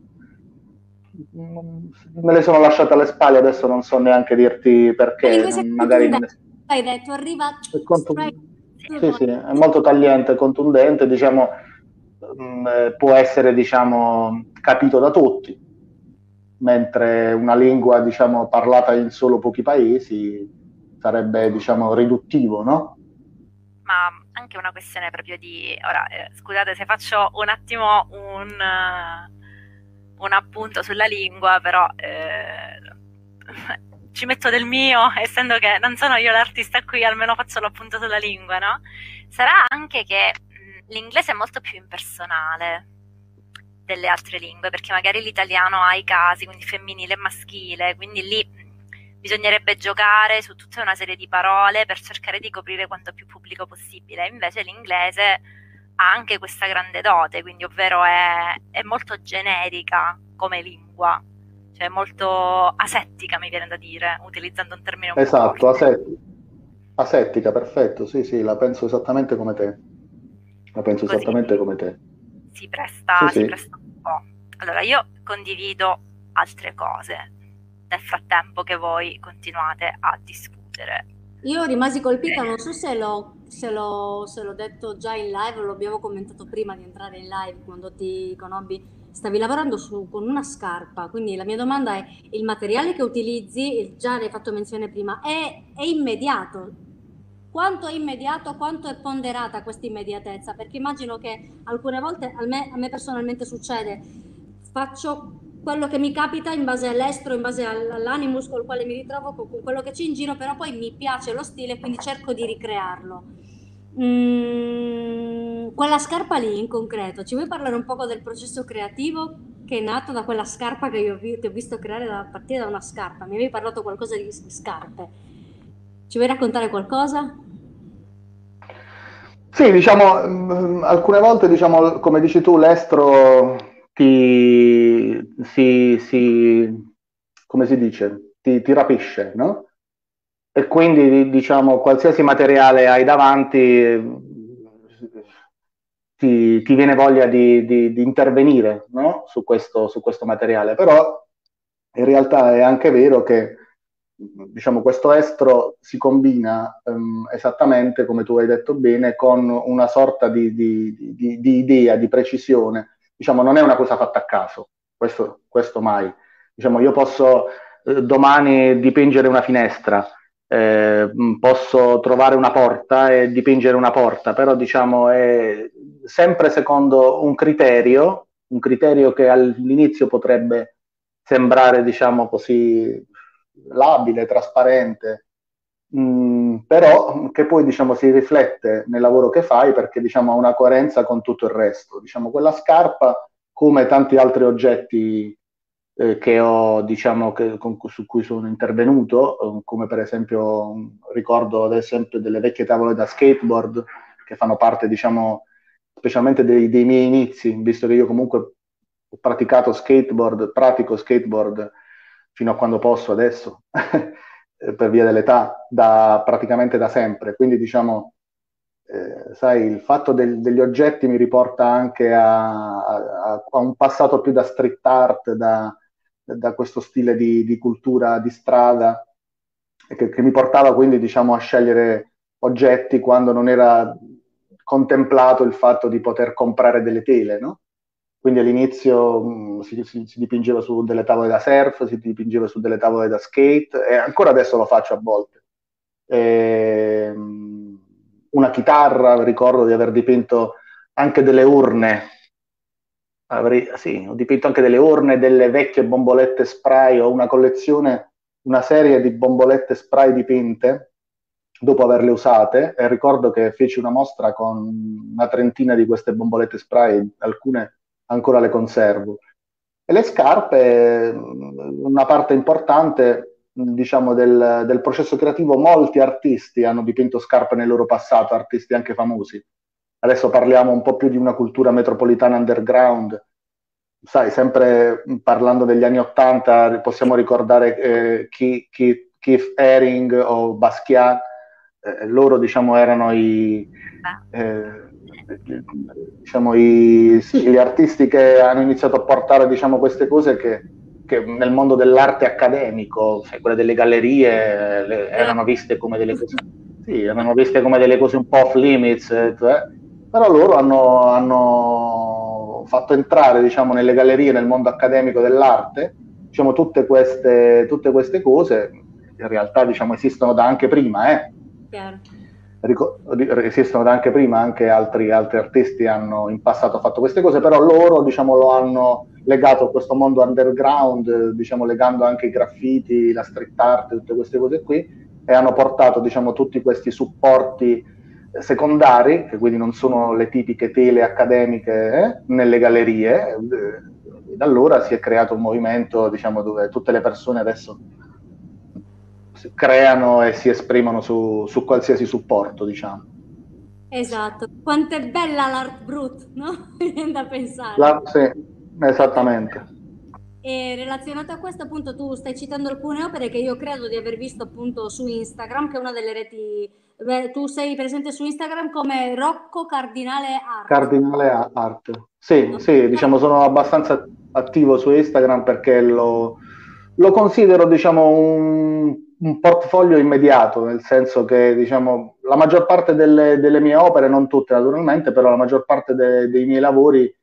C: Me le sono lasciate alle spalle, adesso non so neanche dirti perché. Magari
B: me... Hai detto, arriva...
C: Sì, sì, è molto tagliente, contundente, diciamo, mm, eh, può essere diciamo, capito da tutti mentre una lingua diciamo, parlata in solo pochi paesi sarebbe diciamo, riduttivo, no?
A: Ma anche una questione proprio di... Ora, eh, scusate se faccio un attimo un, uh, un appunto sulla lingua, però eh, ci metto del mio, essendo che non sono io l'artista qui, almeno faccio l'appunto sulla lingua, no? Sarà anche che mh, l'inglese è molto più impersonale delle altre lingue, perché magari l'italiano ha i casi, quindi femminile e maschile, quindi lì bisognerebbe giocare su tutta una serie di parole per cercare di coprire quanto più pubblico possibile. Invece l'inglese ha anche questa grande dote, quindi ovvero è, è molto generica come lingua, cioè molto asettica mi viene da dire, utilizzando un termine un
C: esatto, po' asettica. asettica, perfetto, sì sì, la penso esattamente come te. La penso Così. esattamente come te
A: si presta, sì, si presta po'. Allora io condivido altre cose nel frattempo che voi continuate a discutere.
B: Io rimasi colpita, non so se l'ho, se, l'ho, se l'ho detto già in live, lo abbiamo commentato prima di entrare in live quando ti conobbi. Stavi lavorando su, con una scarpa, quindi la mia domanda è: il materiale che utilizzi, già ne hai fatto menzione prima, è, è immediato? Quanto è immediato, quanto è ponderata questa immediatezza, perché immagino che alcune volte a me, a me personalmente succede, faccio quello che mi capita in base all'estero, in base all'animus con il quale mi ritrovo, con quello che c'è in giro, però poi mi piace lo stile, quindi cerco di ricrearlo. Mm, quella scarpa lì in concreto, ci vuoi parlare un poco del processo creativo che è nato da quella scarpa che io ho visto creare a partire da una scarpa? Mi avevi parlato qualcosa di scarpe. Ci vuoi raccontare qualcosa?
C: Sì, diciamo, mm, alcune volte, diciamo, come dici tu, l'estro ti, si, si, come si dice, ti, ti rapisce, no? E quindi, diciamo, qualsiasi materiale hai davanti, ti, ti viene voglia di, di, di intervenire no? su, questo, su questo materiale. Però in realtà è anche vero che diciamo, questo estro si combina um, esattamente, come tu hai detto bene, con una sorta di, di, di, di, idea, di precisione. Diciamo, non è una cosa fatta a caso, questo, questo mai. Diciamo, io posso eh, domani dipingere una finestra, eh, posso trovare una porta e dipingere una porta, però diciamo, è sempre secondo un criterio, un criterio che all'inizio potrebbe sembrare, diciamo così, labile, trasparente, mh, mm, però che poi diciamo, si riflette nel lavoro che fai perché diciamo, ha una coerenza con tutto il resto. Diciamo, quella scarpa, come tanti altri oggetti eh, che ho, diciamo, che, con, su cui sono intervenuto, eh, come per esempio ricordo ad esempio delle vecchie tavole da skateboard che fanno parte, diciamo, specialmente dei, dei miei inizi, visto che io comunque ho praticato skateboard, pratico skateboard fino a quando posso adesso, per via dell'età, da, praticamente da sempre. Quindi diciamo, eh, sai, il fatto del, degli oggetti mi riporta anche a, a, a, un passato più da street art, da, da questo stile di, di, cultura di strada, che, che mi portava quindi diciamo, a scegliere oggetti quando non era contemplato il fatto di poter comprare delle tele, no? Quindi all'inizio mm, si, si, si, dipingeva su delle tavole da surf, si dipingeva su delle tavole da skate e ancora adesso lo faccio a volte. E, mh, mm, una chitarra, ricordo di aver dipinto anche delle urne avrei, sì, ho dipinto anche delle urne, delle vecchie bombolette spray, ho una collezione, una serie di bombolette spray dipinte dopo averle usate e ricordo che feci una mostra con una trentina di queste bombolette spray, alcune ancora le conservo. E le scarpe, una parte importante diciamo, del, del, processo creativo, molti artisti hanno dipinto scarpe nel loro passato, artisti anche famosi. Adesso parliamo un po' più di una cultura metropolitana underground. Sai, sempre parlando degli anni Ottanta, possiamo ricordare eh, Keith, Keith Haring o Basquiat, eh, loro diciamo erano i, eh, diciamo, i, sì, gli artisti che hanno iniziato a portare diciamo, queste cose che, che nel mondo dell'arte accademico, cioè quelle delle gallerie, le, erano viste come delle cose, sì, erano viste come delle cose un po' off limits, eh, però loro hanno, hanno fatto entrare diciamo, nelle gallerie, nel mondo accademico dell'arte, diciamo, tutte, queste, tutte queste cose, in realtà diciamo, esistono da anche prima, eh. Esistono da anche prima, anche altri, altri, artisti hanno in passato fatto queste cose, però loro diciamo, lo hanno legato a questo mondo underground, diciamo, legando anche i graffiti, la street art, tutte queste cose qui, e hanno portato diciamo, tutti questi supporti secondari, che quindi non sono le tipiche tele accademiche eh, nelle gallerie. Eh, da allora si è creato un movimento diciamo, dove tutte le persone adesso creano e si esprimono su, su qualsiasi supporto, diciamo.
B: Esatto, quanto è bella l'art brut, no? Viene da pensare.
C: La, sì, esattamente.
B: E relazionato a questo, appunto, tu stai citando alcune opere che io credo di aver visto appunto su Instagram, che è una delle reti. Beh, tu sei presente su Instagram come Rocco Cardinale Art.
C: Cardinale Art. Sì, no? sì, diciamo sono abbastanza attivo su Instagram perché lo, lo considero, diciamo, un, un, portfolio immediato, nel senso che, diciamo, la maggior parte delle, delle mie opere, non tutte naturalmente, però la maggior parte de, dei miei lavori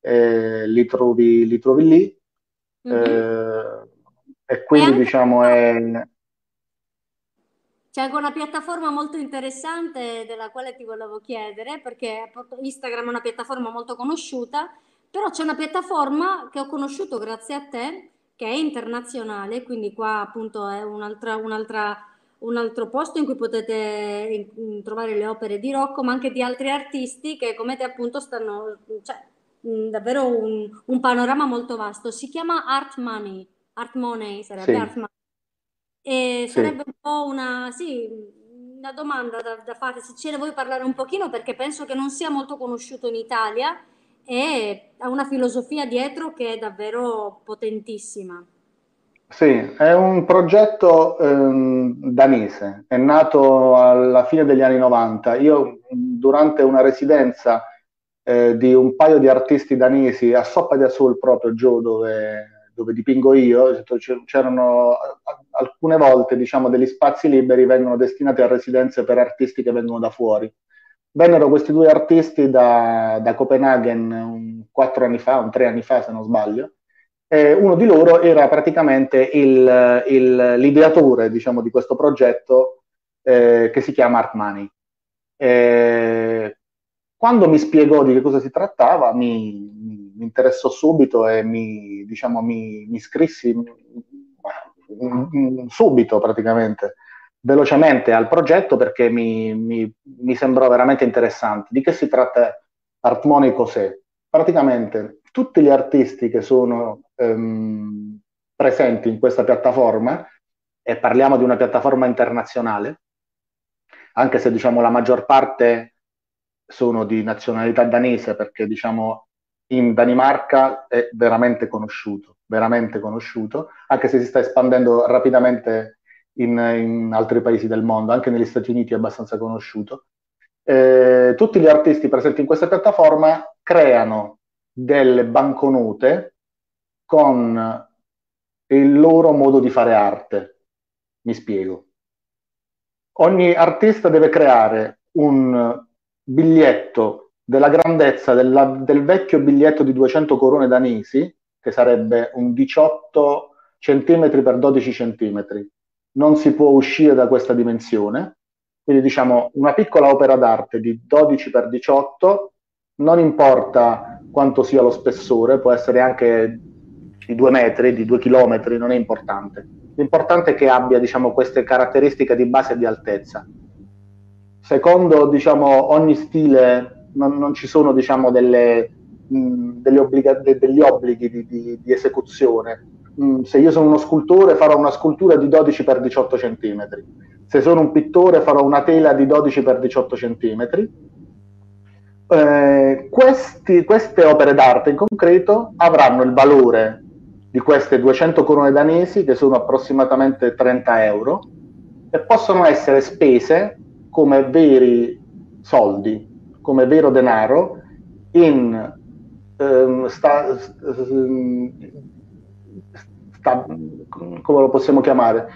C: eh, li, trovi, li trovi lì Mm-hmm. e quindi e diciamo è...
B: C'è anche una piattaforma molto interessante della quale ti volevo chiedere, perché Instagram è una piattaforma molto conosciuta, però c'è una piattaforma che ho conosciuto grazie a te, che è internazionale, quindi qua appunto è un'altra, un'altra, un altro posto in cui potete trovare le opere di Rocco, ma anche di altri artisti che come te appunto stanno, cioè, davvero un, un, panorama molto vasto. Si chiama Art Money, Art Money sarebbe sì. Art Money. E sarebbe sì. un po' una, sì, una domanda da, da fare, se ce ne vuoi parlare un pochino, perché penso che non sia molto conosciuto in Italia e ha una filosofia dietro che è davvero potentissima.
C: Sì, è un progetto ehm, danese, è nato alla fine degli anni 90. Io durante una residenza eh, di un paio di artisti danesi a Soppa di Azul, proprio giù dove, dove dipingo io, c'erano alcune volte diciamo, degli spazi liberi vengono destinati a residenze per artisti che vengono da fuori. Vennero questi due artisti da, da Copenaghen quattro anni fa, un tre anni fa se non sbaglio, e uno di loro era praticamente il, il, l'ideatore diciamo, di questo progetto eh, che si chiama Art Money. Eh, quando mi spiegò di che cosa si trattava, mi, mi interessò subito e mi, diciamo, mi, mi iscrissi subito praticamente, velocemente al progetto perché mi, mi, sembrò veramente interessante. Di che si tratta Artmoney cos'è? Praticamente tutti gli artisti che sono ehm, presenti in questa piattaforma, e parliamo di una piattaforma internazionale, anche se diciamo la maggior parte sono di nazionalità danese perché diciamo in Danimarca è veramente conosciuto, veramente conosciuto, anche se si sta espandendo rapidamente in, in altri paesi del mondo, anche negli Stati Uniti è abbastanza conosciuto. Eh, tutti gli artisti presenti in questa piattaforma creano delle banconote con il loro modo di fare arte. Mi spiego. Ogni artista deve creare un biglietto della grandezza della, del vecchio biglietto di 200 corone danesi, che sarebbe un 18 cm per 12 cm. Non si può uscire da questa dimensione. Quindi diciamo una piccola opera d'arte di 12 per 18, non importa quanto sia lo spessore, può essere anche di due metri, di due chilometri, non è importante. L'importante è che abbia diciamo, queste caratteristiche di base e di altezza. Secondo diciamo, ogni stile non, non ci sono diciamo, delle, mh, obbliga- de- degli obblighi di, di, di esecuzione. Mh, se io sono uno scultore farò una scultura di 12 x 18 cm. Se sono un pittore farò una tela di 12 x 18 cm. Eh, questi, queste opere d'arte in concreto avranno il valore di queste 200 corone danesi, che sono approssimatamente 30 euro, e possono essere spese come veri soldi, come vero denaro, in ehm, sta, sta, come lo possiamo chiamare?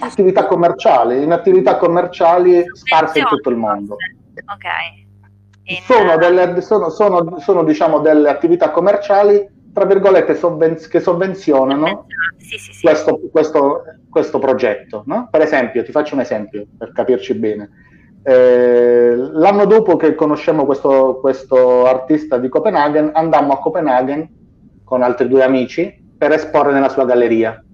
C: Attività commerciali, in attività commerciali sparse in tutto il mondo.
A: Ok.
C: Sono, delle, sono, sono, sono diciamo, delle attività commerciali tra virgolette, sovven- che sovvenzionano sì, sì, sì. Questo, questo, questo, progetto. No? Per esempio, ti faccio un esempio per capirci bene. Eh, l'anno dopo che conosciamo questo, questo artista di Copenaghen, andammo a Copenaghen con altri due amici per esporre nella sua galleria.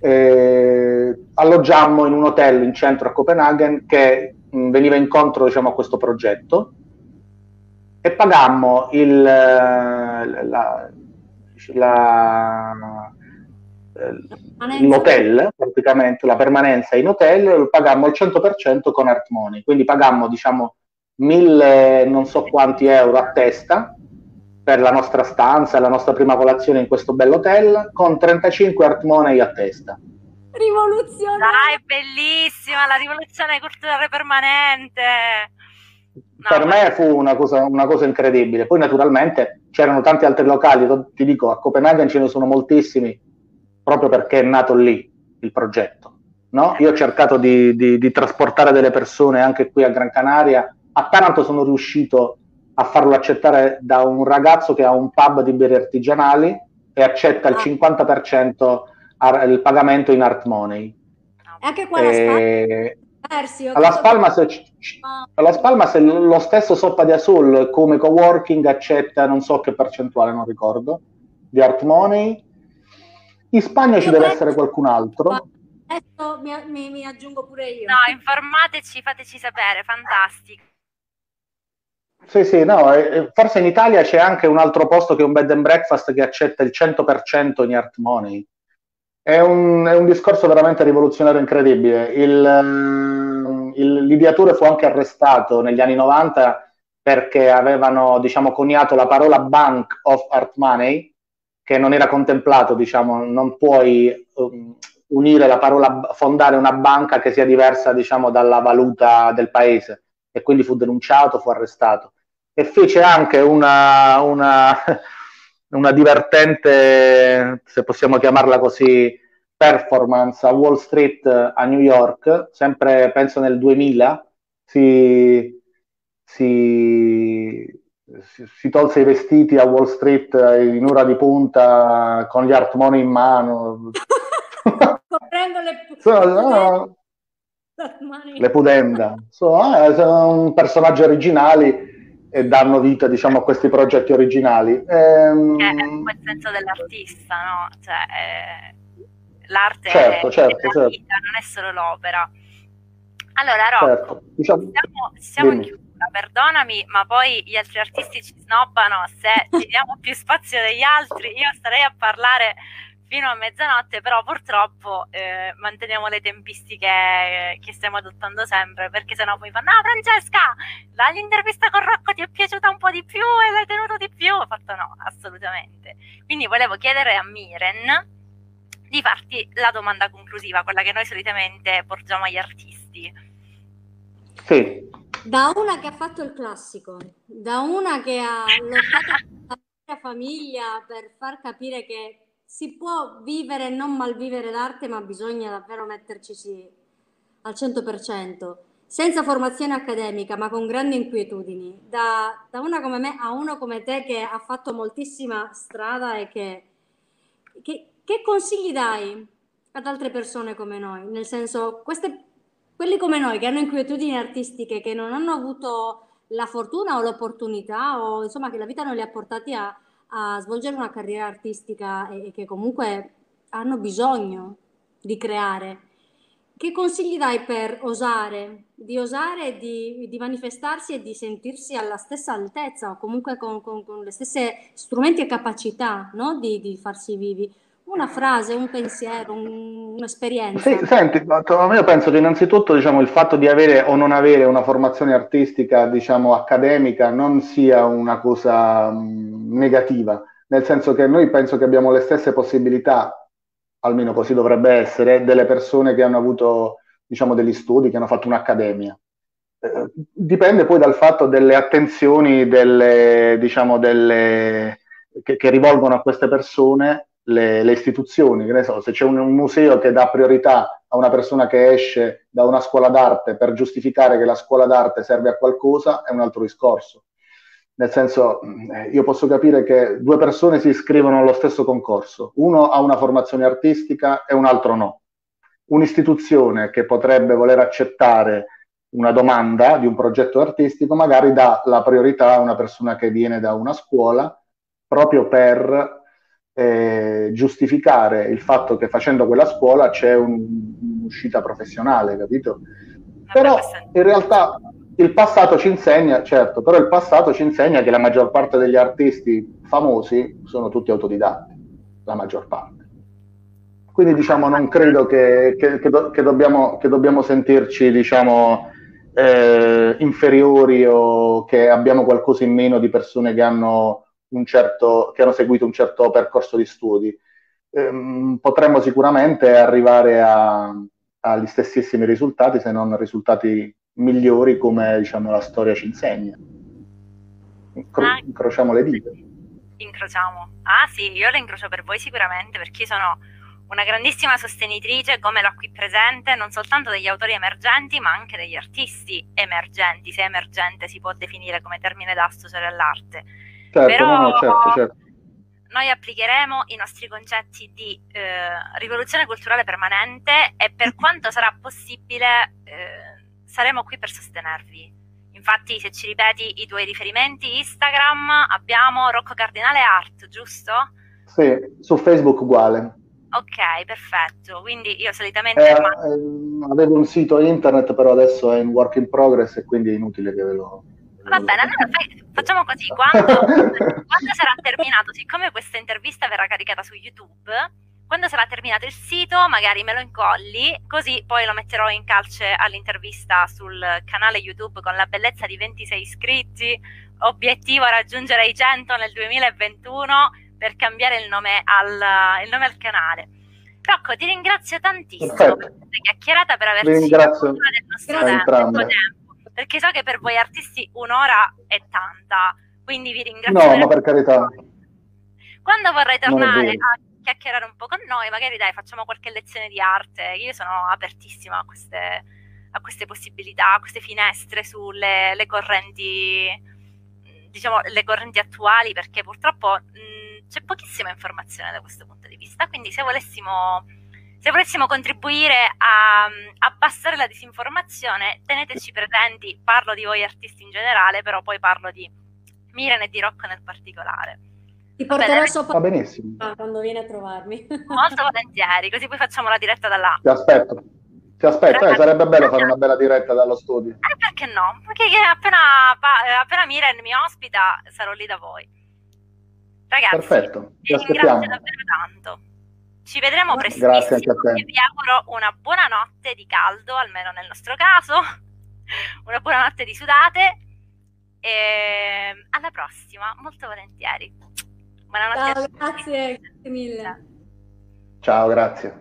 C: Eh, alloggiammo in un hotel in centro a Copenaghen che mh, veniva incontro diciamo, a questo progetto e pagammo il, la, la, eh, l'hotel, praticamente la permanenza in hotel, lo pagammo al 100% con Art Money, quindi pagammo diciamo mille non so quanti euro a testa per la nostra stanza, la nostra prima colazione in questo bell'hotel con 35 Art Money a testa.
B: Rivoluzione!
A: Dai, bellissima la rivoluzione culturale permanente!
C: No, per me fu una cosa, una cosa, incredibile. Poi naturalmente c'erano tanti altri locali, ti dico, a Copenaghen ce ne sono moltissimi, proprio perché è nato lì il progetto. No? Io ho cercato di, di, di, trasportare delle persone anche qui a Gran Canaria. A Taranto sono riuscito a farlo accettare da un ragazzo che ha un pub di birre artigianali e accetta il 50% il pagamento in art money.
B: Anche qua e...
C: Persi, alla, Spalma se, alla Spalma se lo stesso Soppa di Azul come coworking accetta non so che percentuale, non ricordo, di Art Money. In Spagna io ci deve essere qualcun altro.
B: Adesso mi, mi, mi, aggiungo pure io.
A: No, informateci, fateci sapere, fantastico.
C: Sì, sì, no, forse in Italia c'è anche un altro posto che un bed and breakfast che accetta il 100% in Art Money. È un, è un discorso veramente rivoluzionario incredibile. Il, ehm, il, l'ideatore fu anche arrestato negli anni 90 perché avevano diciamo, coniato la parola Bank of Art Money, che non era contemplato, diciamo, non puoi um, unire la parola, fondare una banca che sia diversa diciamo, dalla valuta del paese. E quindi fu denunciato, fu arrestato. E fece anche una, una una divertente, se possiamo chiamarla così, performance a Wall Street a New York, sempre penso nel 2000, si, si, si, tolse i vestiti a Wall Street in ora di punta con gli art money in mano.
B: Coprendo le, so,
C: no, le pudenda. So, eh, sono personaggi originali e danno vita diciamo, a questi progetti originali.
A: Ehm... È un po' il senso dell'artista, no? Cioè, eh, l'arte
C: certo,
A: è,
C: certo,
A: è
C: certo.
A: vita, non è solo l'opera. Allora, Rocco, certo. diciamo, siamo, siamo in chiusura, perdonami, ma poi gli altri artisti ci snobbano se ci diamo più spazio degli altri. Io starei a parlare fino a mezzanotte, però purtroppo eh, manteniamo le tempistiche eh, che stiamo adottando sempre, perché sennò poi fanno, no Francesca, l'intervista con Rocco ti è piaciuta un po' di più e l'hai tenuto di più? Ho fatto no, assolutamente. Quindi volevo chiedere a Miren di farti la domanda conclusiva, quella che noi solitamente porgiamo agli artisti.
C: Sì.
B: Da una che ha fatto il classico, da una che ha lottato con la propria famiglia per far capire che si può vivere e non malvivere d'arte, ma bisogna davvero metterci al 100%, senza formazione accademica, ma con grandi inquietudini. Da, da, una come me a uno come te che ha fatto moltissima strada e che, che, che consigli dai ad altre persone come noi? Nel senso, queste, quelli come noi che hanno inquietudini artistiche, che non hanno avuto la fortuna o l'opportunità o insomma che la vita non li ha portati a, a svolgere una carriera artistica e, e che comunque hanno bisogno di creare. Che consigli dai per osare, di osare, di, di manifestarsi e di sentirsi alla stessa altezza o comunque con, con, con le stesse strumenti e capacità no? di, di farsi vivi? Una frase, un pensiero, un, un'esperienza.
C: Sì, senti, io penso che innanzitutto diciamo, il fatto di avere o non avere una formazione artistica, diciamo, accademica non sia una cosa mh, negativa, nel senso che noi penso che abbiamo le stesse possibilità, almeno così dovrebbe essere, delle persone che hanno avuto diciamo, degli studi, che hanno fatto un'accademia. Eh, dipende poi dal fatto delle attenzioni delle, diciamo, delle, che, che rivolgono a queste persone le, le istituzioni, che ne so, se c'è un, un, museo che dà priorità a una persona che esce da una scuola d'arte per giustificare che la scuola d'arte serve a qualcosa, è un altro discorso. Nel senso, eh, io posso capire che due persone si iscrivono allo stesso concorso, uno ha una formazione artistica e un altro no. Un'istituzione che potrebbe voler accettare una domanda di un progetto artistico magari dà la priorità a una persona che viene da una scuola proprio per eh, giustificare il fatto che facendo quella scuola c'è un, un'uscita professionale, capito? Però in realtà il passato ci insegna, certo, però il passato ci insegna che la maggior parte degli artisti famosi sono tutti autodidatti, la maggior parte. Quindi diciamo non credo che, che, che, do, che dobbiamo, dobbiamo, sentirci diciamo, eh, inferiori o che abbiamo qualcosa in meno di persone che hanno certo, che hanno seguito un certo percorso di studi. Ehm, potremmo sicuramente arrivare a, agli stessissimi risultati, se non risultati migliori come diciamo, la storia ci insegna. Incro- ah, incrociamo le dita.
A: Incrociamo. Ah sì, io le incrocio per voi sicuramente perché sono una grandissima sostenitrice, come l'ho qui presente, non soltanto degli autori emergenti, ma anche degli artisti emergenti, se emergente si può definire come termine d'associare all'arte
C: Certo, Però no, no, certo, certo.
A: noi applicheremo i nostri concetti di eh, rivoluzione culturale permanente e per quanto sarà possibile eh, saremo qui per sostenervi. Infatti, se ci ripeti i tuoi riferimenti Instagram, abbiamo Rocco Cardinale Art, giusto?
C: Sì, su Facebook uguale.
A: Ok, perfetto. Quindi io solitamente...
C: Eh, eh, avevo un sito internet, però adesso è in work in progress e quindi è inutile che ve lo
A: Va bene, allora fai, facciamo così, quando, quando sarà terminato, siccome questa intervista verrà caricata su YouTube, quando sarà terminato il sito magari me lo incolli, così poi lo metterò in calce all'intervista sul canale YouTube con la bellezza di 26 iscritti, obiettivo raggiungere i 100 nel 2021 per cambiare il nome al, il nome al canale. Rocco, ti ringrazio tantissimo Perfetto. per questa chiacchierata, per averci
C: ringrazio del
A: nostro tempo perché so che per voi artisti un'ora è tanta, quindi vi ringrazio.
C: No, ma per carità.
A: Quando vorrai tornare a chiacchierare un po' con noi, magari dai, facciamo qualche lezione di arte. Io sono apertissima a queste, a queste possibilità, a queste finestre sulle correnti, diciamo, le correnti attuali, perché purtroppo mh, c'è pochissima informazione da questo punto di vista. Quindi se volessimo se volessimo contribuire a abbassare la disinformazione, teneteci presenti, parlo di voi artisti in generale, però poi parlo di Miren e di Rocco nel particolare.
B: Ti porterò sopra
C: Va benissimo.
B: quando vieni a trovarmi.
A: Molto volentieri, così poi facciamo la diretta da là.
C: Ti aspetto. Ti aspetto, eh, sarebbe bello fare una bella diretta dallo studio.
A: Eh, perché no? Perché appena, appena Miren mi ospita sarò lì da voi. Ragazzi,
C: Perfetto,
A: vi ringrazio davvero tanto. Ci vedremo prestissimo
C: Grazie anche a te.
A: vi auguro una buona notte di caldo, almeno nel nostro caso, una buona notte di sudate e alla prossima, molto volentieri.
B: Buonanotte Ciao, grazie, grazie mille.
C: Ciao, grazie.